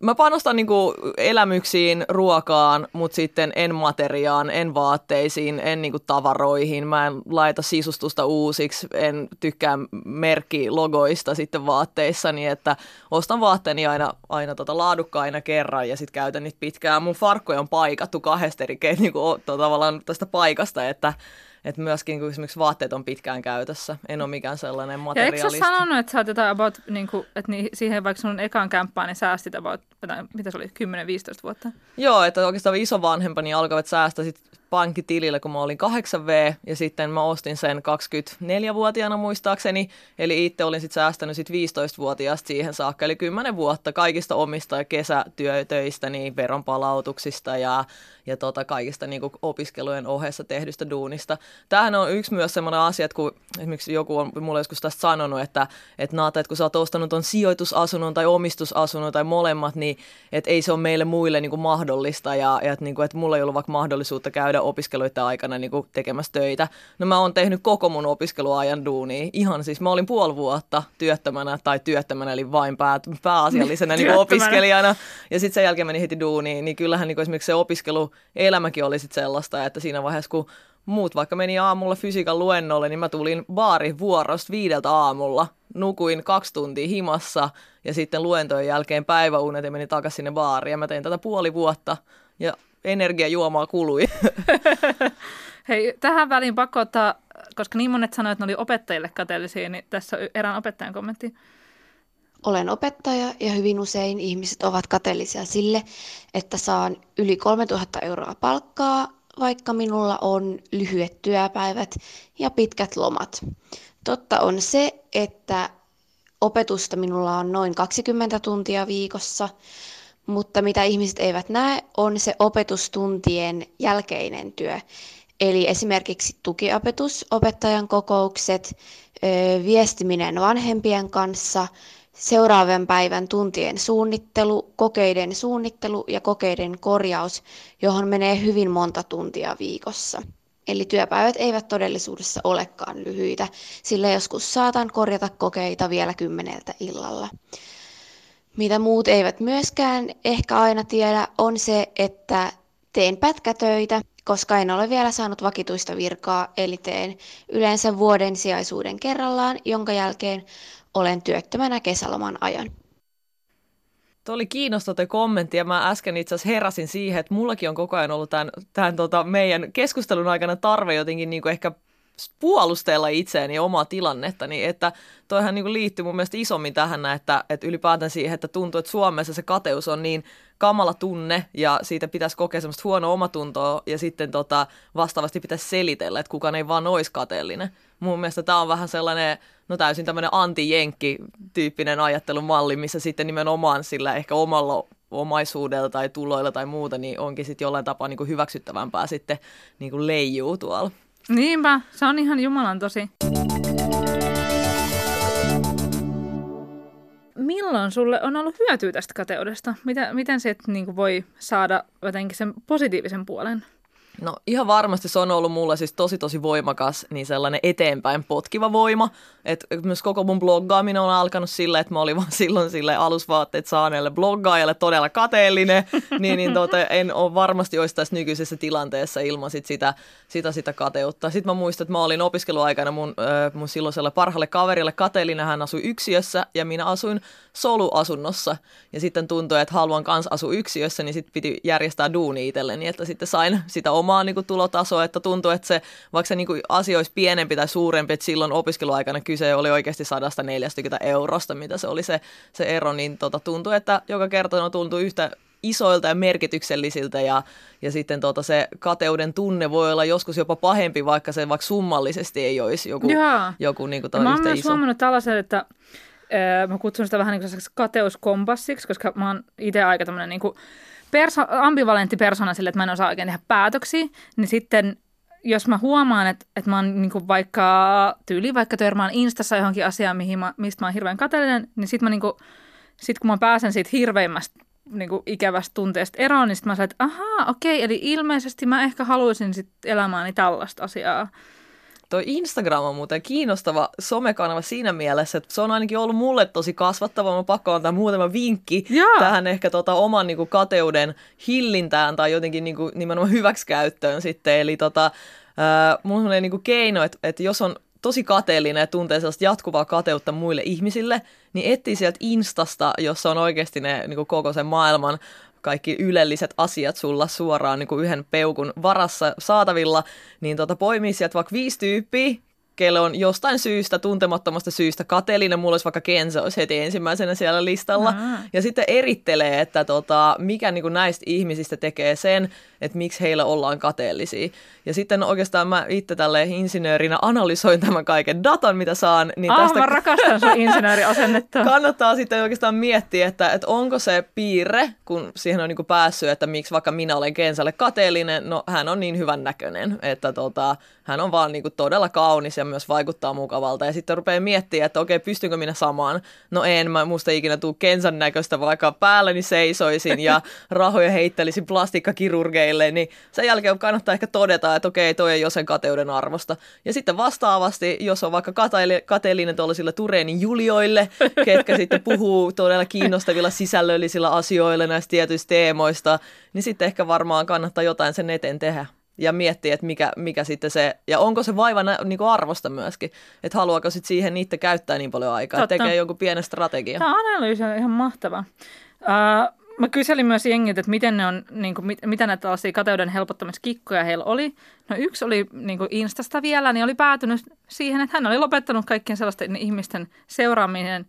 [SPEAKER 4] Mä panostan niinku elämyksiin, ruokaan, mutta sitten en materiaan, en vaatteisiin, en niinku tavaroihin. Mä en laita sisustusta uusiksi, en tykkää merkkilogoista sitten vaatteissani, että ostan vaatteeni aina, aina tota laadukkaina kerran ja sitten käytän niitä pitkään. Mun farkkoja on paikattu kahdesta eri niinku, tavallaan tästä paikasta, että että myöskin kun esimerkiksi vaatteet on pitkään käytössä, en ole mikään sellainen materialisti.
[SPEAKER 3] Ja eikö sä sanonut, että sä oot jotain about, niin kuin, että niin, siihen vaikka sun ekan kämppään, niin säästit about, mitä se oli, 10-15 vuotta?
[SPEAKER 4] Joo, että oikeastaan isovanhempani alkavat säästää sit pankkitilillä, kun mä olin 8V ja sitten mä ostin sen 24-vuotiaana muistaakseni. Eli itse olin sitten säästänyt sit 15-vuotiaasta siihen saakka, eli 10 vuotta kaikista omista ja kesätyötöistä, niin veronpalautuksista ja, ja tota, kaikista niin opiskelujen ohessa tehdystä duunista. Tämähän on yksi myös sellainen asia, että kun esimerkiksi joku on mulle joskus tästä sanonut, että, että Naata, että kun sä oot ostanut on sijoitusasunnon tai omistusasunnon tai molemmat, niin että ei se ole meille muille niin mahdollista ja, ja että, niin kuin, että mulla ei ollut vaikka mahdollisuutta käydä opiskeluiden aikana niin kuin tekemässä töitä. No mä oon tehnyt koko mun opiskeluajan duunia. Ihan siis mä olin puoli vuotta työttömänä tai työttömänä, eli vain pää, pääasiallisena niin opiskelijana. Ja sitten sen jälkeen meni heti duuniin. Niin kyllähän niin kuin esimerkiksi se opiskeluelämäkin oli sitten sellaista, että siinä vaiheessa kun muut vaikka meni aamulla fysiikan luennolle, niin mä tulin vuorosta viideltä aamulla. Nukuin kaksi tuntia himassa ja sitten luentojen jälkeen päiväunet ja menin takaisin sinne baariin. Ja mä tein tätä puoli vuotta ja energiajuomaa kului.
[SPEAKER 3] Hei, tähän väliin pakko ottaa, koska niin monet sanoivat, että ne oli opettajille kateellisia, niin tässä on erään opettajan kommentti.
[SPEAKER 5] Olen opettaja ja hyvin usein ihmiset ovat kateellisia sille, että saan yli 3000 euroa palkkaa, vaikka minulla on lyhyet työpäivät ja pitkät lomat. Totta on se, että opetusta minulla on noin 20 tuntia viikossa, mutta mitä ihmiset eivät näe, on se opetustuntien jälkeinen työ. Eli esimerkiksi tukiopetus, opettajan kokoukset, viestiminen vanhempien kanssa, seuraavan päivän tuntien suunnittelu, kokeiden suunnittelu ja kokeiden korjaus, johon menee hyvin monta tuntia viikossa. Eli työpäivät eivät todellisuudessa olekaan lyhyitä, sillä joskus saatan korjata kokeita vielä kymmeneltä illalla. Mitä muut eivät myöskään ehkä aina tiedä, on se, että teen pätkätöitä, koska en ole vielä saanut vakituista virkaa, eli teen yleensä vuoden sijaisuuden kerrallaan, jonka jälkeen olen työttömänä kesäloman ajan.
[SPEAKER 4] Tuo oli kiinnostava kommentti ja mä äsken itse asiassa heräsin siihen, että mullakin on koko ajan ollut tämän, tämän tota meidän keskustelun aikana tarve jotenkin niin kuin ehkä puolustella itseäni ja omaa tilannettani, että toihan niin liittyy mun mielestä isommin tähän, että, että ylipäätään siihen, että tuntuu, että Suomessa se kateus on niin kamala tunne ja siitä pitäisi kokea semmoista huonoa omatuntoa ja sitten tota, vastaavasti pitäisi selitellä, että kukaan ei vaan olisi kateellinen. Mun mielestä tämä on vähän sellainen, no täysin tämmöinen anti-jenkki-tyyppinen ajattelumalli, missä sitten nimenomaan sillä ehkä omalla omaisuudella tai tuloilla tai muuta, niin onkin sitten jollain tapaa niin kuin hyväksyttävämpää sitten niin kuin leijuu tuolla.
[SPEAKER 3] Niinpä, se on ihan jumalan tosi. Milloin sulle on ollut hyötyä tästä kateudesta? Miten, miten se niin voi saada jotenkin sen positiivisen puolen?
[SPEAKER 4] No ihan varmasti se on ollut mulle siis tosi tosi voimakas, niin sellainen eteenpäin potkiva voima. Et myös koko mun bloggaaminen on alkanut sillä, että mä olin vaan silloin sille alusvaatteet saaneelle bloggaajalle todella kateellinen, niin, niin tota, en ole varmasti olisi tässä nykyisessä tilanteessa ilman sit sitä, sitä, sitä kateutta. Sitten mä muistan, että mä olin opiskeluaikana mun, äh, mun silloiselle parhaalle kaverille kateellinen, hän asui yksiössä ja minä asuin soluasunnossa. Ja sitten tuntui, että haluan kanssa asua yksiössä, niin sitten piti järjestää duuni itselleni, että sitten sain sitä omaa niin kuin, tulotasoa, että tuntuu, että se, vaikka se niin kuin, asia olisi pienempi tai suurempi, että silloin opiskeluaikana kyse oli oikeasti 140 eurosta, mitä se oli se, se ero, niin tota, tuntui, että joka kerta no, tuntui yhtä isoilta ja merkityksellisiltä ja, ja sitten tota se kateuden tunne voi olla joskus jopa pahempi, vaikka se vaikka summallisesti ei olisi joku, joku niin kuin
[SPEAKER 3] Mä oon myös
[SPEAKER 4] iso.
[SPEAKER 3] huomannut tällaisen, että ö, mä kutsun sitä vähän niin kuin kateuskompassiksi, koska mä oon itse aika tämmöinen niin perso- ambivalentti persona sille, että mä en osaa oikein tehdä päätöksiä, niin sitten jos mä huomaan, että, että mä oon niin kuin vaikka tyyli, vaikka törmään Instassa johonkin asiaan, mihin mä, mistä mä oon hirveän kateellinen, niin sit, mä niin kuin, sit kun mä pääsen siitä hirveimmästä niin kuin ikävästä tunteesta eroon, niin sitten mä sanon, että ahaa, okei, eli ilmeisesti mä ehkä haluaisin sit elämääni tällaista asiaa.
[SPEAKER 4] Toi Instagram on muuten kiinnostava somekanava siinä mielessä, että se on ainakin ollut mulle tosi kasvattava. Mä pakko antaa muutama vinkki
[SPEAKER 3] Jaa.
[SPEAKER 4] tähän ehkä tota oman niin kuin, kateuden hillintään tai jotenkin niin kuin, nimenomaan hyväksikäyttöön sitten. Eli tota, äh, mulla on niin kuin keino, että, että jos on tosi kateellinen ja tuntee sellaista jatkuvaa kateutta muille ihmisille, niin etsii sieltä Instasta, jossa on oikeasti ne niin kuin koko sen maailman kaikki ylelliset asiat sulla suoraan niin kuin yhden peukun varassa saatavilla, niin tota, poimii sieltä vaikka viisi tyyppiä, kelle on jostain syystä, tuntemattomasta syystä kateellinen, mulla olisi vaikka Kenzo olisi heti ensimmäisenä siellä listalla,
[SPEAKER 3] Aa.
[SPEAKER 4] ja sitten erittelee, että tota, mikä niin kuin näistä ihmisistä tekee sen, että miksi heillä ollaan kateellisia. Ja sitten oikeastaan mä itse tälle insinöörinä analysoin tämän kaiken datan, mitä saan, niin
[SPEAKER 3] Ah,
[SPEAKER 4] tästä
[SPEAKER 3] mä rakastan sun insinööriasennetta.
[SPEAKER 4] kannattaa sitten oikeastaan miettiä, että, että onko se piirre, kun siihen on niin päässyt, että miksi vaikka minä olen Kensalle kateellinen, no hän on niin hyvän näköinen, että tota, hän on vaan niin kuin todella kaunis ja myös vaikuttaa mukavalta. Ja sitten rupeaa miettimään, että okei, pystynkö minä samaan? No en, mä musta ikinä tuu Kensan näköistä, vaikka päälläni seisoisin ja rahoja heittelisin plastikkakirurgeille, niin sen jälkeen kannattaa ehkä todeta, että okei, toi ei ole sen kateuden arvosta. Ja sitten vastaavasti, jos on vaikka kateellinen, kateellinen tuollaisille Tureenin Julioille, ketkä sitten puhuu todella kiinnostavilla sisällöllisillä asioilla näistä tietyistä teemoista, niin sitten ehkä varmaan kannattaa jotain sen eteen tehdä ja miettiä, että mikä, mikä sitten se, ja onko se vaiva niin kuin arvosta myöskin, että haluaako sitten siihen itse käyttää niin paljon aikaa,
[SPEAKER 3] Totta.
[SPEAKER 4] tekee jonkun pienen strategian.
[SPEAKER 3] Tämä analyysi on ihan mahtava. Uh, mä kyselin myös jengiltä, että miten ne on, niin kuin, mit, mitä näitä tällaisia kateuden helpottamiskikkoja heillä oli. No yksi oli niin kuin Instasta vielä, niin oli päätynyt siihen, että hän oli lopettanut kaikkien sellaisten ihmisten seuraaminen,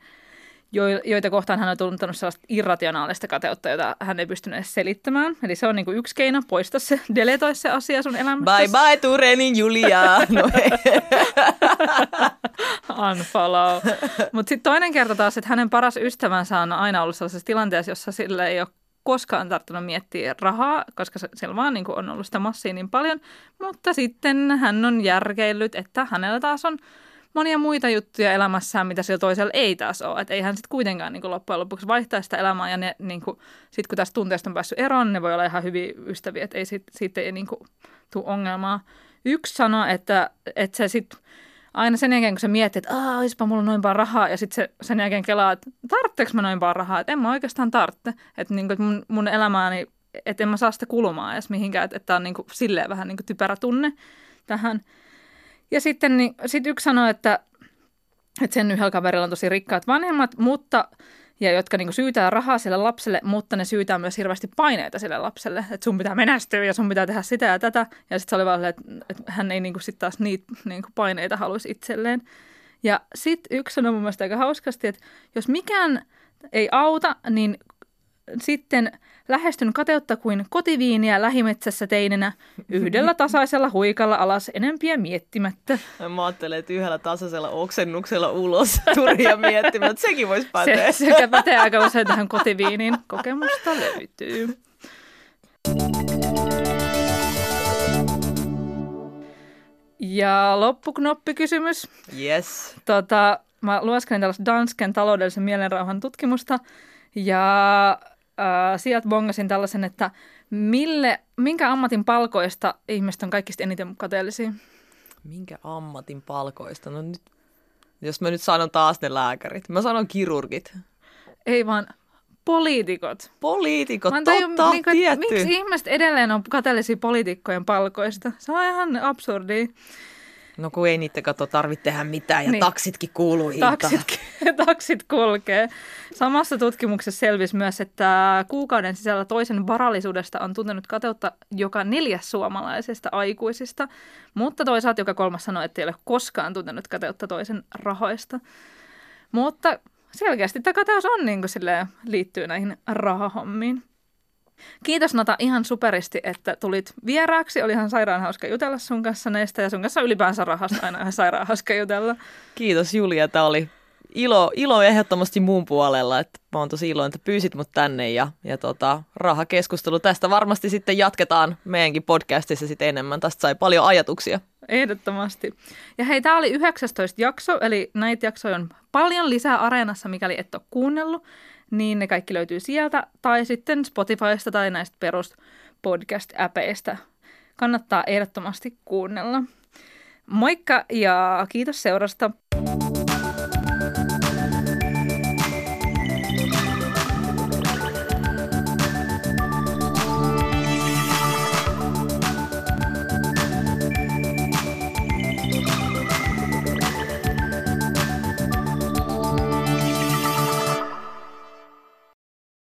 [SPEAKER 3] joita kohtaan hän on tuntenut sellaista irrationaalista kateutta, jota hän ei pystynyt edes selittämään. Eli se on niin kuin yksi keino, poista se, deletoi se asia sun elämästä.
[SPEAKER 4] Bye bye Turenin Julia! No.
[SPEAKER 3] Unfollow. Mutta sitten toinen kerta taas, että hänen paras ystävänsä on aina ollut sellaisessa tilanteessa, jossa sillä ei ole koskaan tarttunut miettiä rahaa, koska siellä vaan niin on ollut sitä massia niin paljon. Mutta sitten hän on järkeillyt, että hänellä taas on monia muita juttuja elämässään, mitä sillä toisella ei taas ole. Että ei hän sitten kuitenkaan niin kuin loppujen lopuksi vaihtaa sitä elämää. Ja niin kuin, sit kun tästä tunteesta on päässyt eroon, ne voi olla ihan hyviä ystäviä, että ei sit, siitä ei niin kuin, tule ongelmaa. Yksi sanoi, että, että se sitten aina sen jälkeen, kun sä mietit, että aah, olisipa mulla noin paljon rahaa, ja sitten sen jälkeen kelaa, että tarvitseeko mä noin paljon rahaa, että en mä oikeastaan tarvitse. Että niin kuin, mun, mun elämääni, että en mä saa sitä kulumaan edes mihinkään, että, että on niin kuin, silleen vähän niin kuin typerä tunne tähän. Ja sitten niin, sit yksi sanoi, että, että sen yhdellä kaverilla on tosi rikkaat vanhemmat, mutta ja jotka niin syytää rahaa sille lapselle, mutta ne syytää myös hirveästi paineita sille lapselle, että sun pitää menestyä ja sun pitää tehdä sitä ja tätä. Ja sitten se oli vaan että, että hän ei niin sitten taas niitä niin paineita haluaisi itselleen. Ja sitten yksi sanoi mun mielestä aika hauskasti, että jos mikään ei auta, niin sitten lähestyn kateutta kuin kotiviiniä lähimetsässä teinenä yhdellä tasaisella huikalla alas enempiä miettimättä.
[SPEAKER 4] Mä ajattelen, että yhdellä tasaisella oksennuksella ulos Turia miettimään, että sekin voisi päteä.
[SPEAKER 3] Se, sekä pätee aika usein tähän kotiviiniin. Kokemusta löytyy. Ja loppuknoppikysymys.
[SPEAKER 4] Yes.
[SPEAKER 3] Tota, mä lueskelin tällaista Dansken taloudellisen mielenrauhan tutkimusta ja äh, sieltä bongasin tällaisen, että mille, minkä ammatin palkoista ihmiset on kaikista eniten kateellisia?
[SPEAKER 4] Minkä ammatin palkoista? No nyt, jos mä nyt sanon taas ne lääkärit. Mä sanon kirurgit.
[SPEAKER 3] Ei vaan poliitikot.
[SPEAKER 4] Poliitikot,
[SPEAKER 3] Mä en tajua,
[SPEAKER 4] totta,
[SPEAKER 3] että
[SPEAKER 4] tietty.
[SPEAKER 3] Miksi ihmiset edelleen on kateellisia poliitikkojen palkoista? Se on ihan absurdia.
[SPEAKER 4] No kun ei niitä kato tarvitse tehdä mitään ja Niin. taksitkin kuuluu hintaan.
[SPEAKER 3] Taksit, taksit kulkee. Samassa tutkimuksessa selvisi myös, että kuukauden sisällä toisen varallisuudesta on tuntenut kateutta joka neljäs suomalaisesta aikuisista, mutta toisaalta joka kolmas sanoi, että ei ole koskaan tuntenut kateutta toisen rahoista. Mutta selkeästi tämä kateus on niin kuin silleen, liittyy näihin rahahommiin. Kiitos Nata ihan superisti, että tulit vieraaksi. Oli ihan sairaan hauska jutella sun kanssa näistä ja sun kanssa ylipäänsä rahasta aina ihan sairaan hauska jutella.
[SPEAKER 4] Kiitos Julia, tämä oli ilo, ilo ehdottomasti muun puolella, että mä oon tosi iloinen, että pyysit mut tänne ja, ja tota, rahakeskustelu tästä varmasti sitten jatketaan meidänkin podcastissa sitten enemmän. Tästä sai paljon ajatuksia.
[SPEAKER 3] Ehdottomasti. Ja hei, tämä oli 19 jakso, eli näitä jaksoja on paljon lisää Areenassa, mikäli et ole kuunnellut, niin ne kaikki löytyy sieltä, tai sitten Spotifysta tai näistä perus podcast-äpeistä. Kannattaa ehdottomasti kuunnella. Moikka ja kiitos seurasta.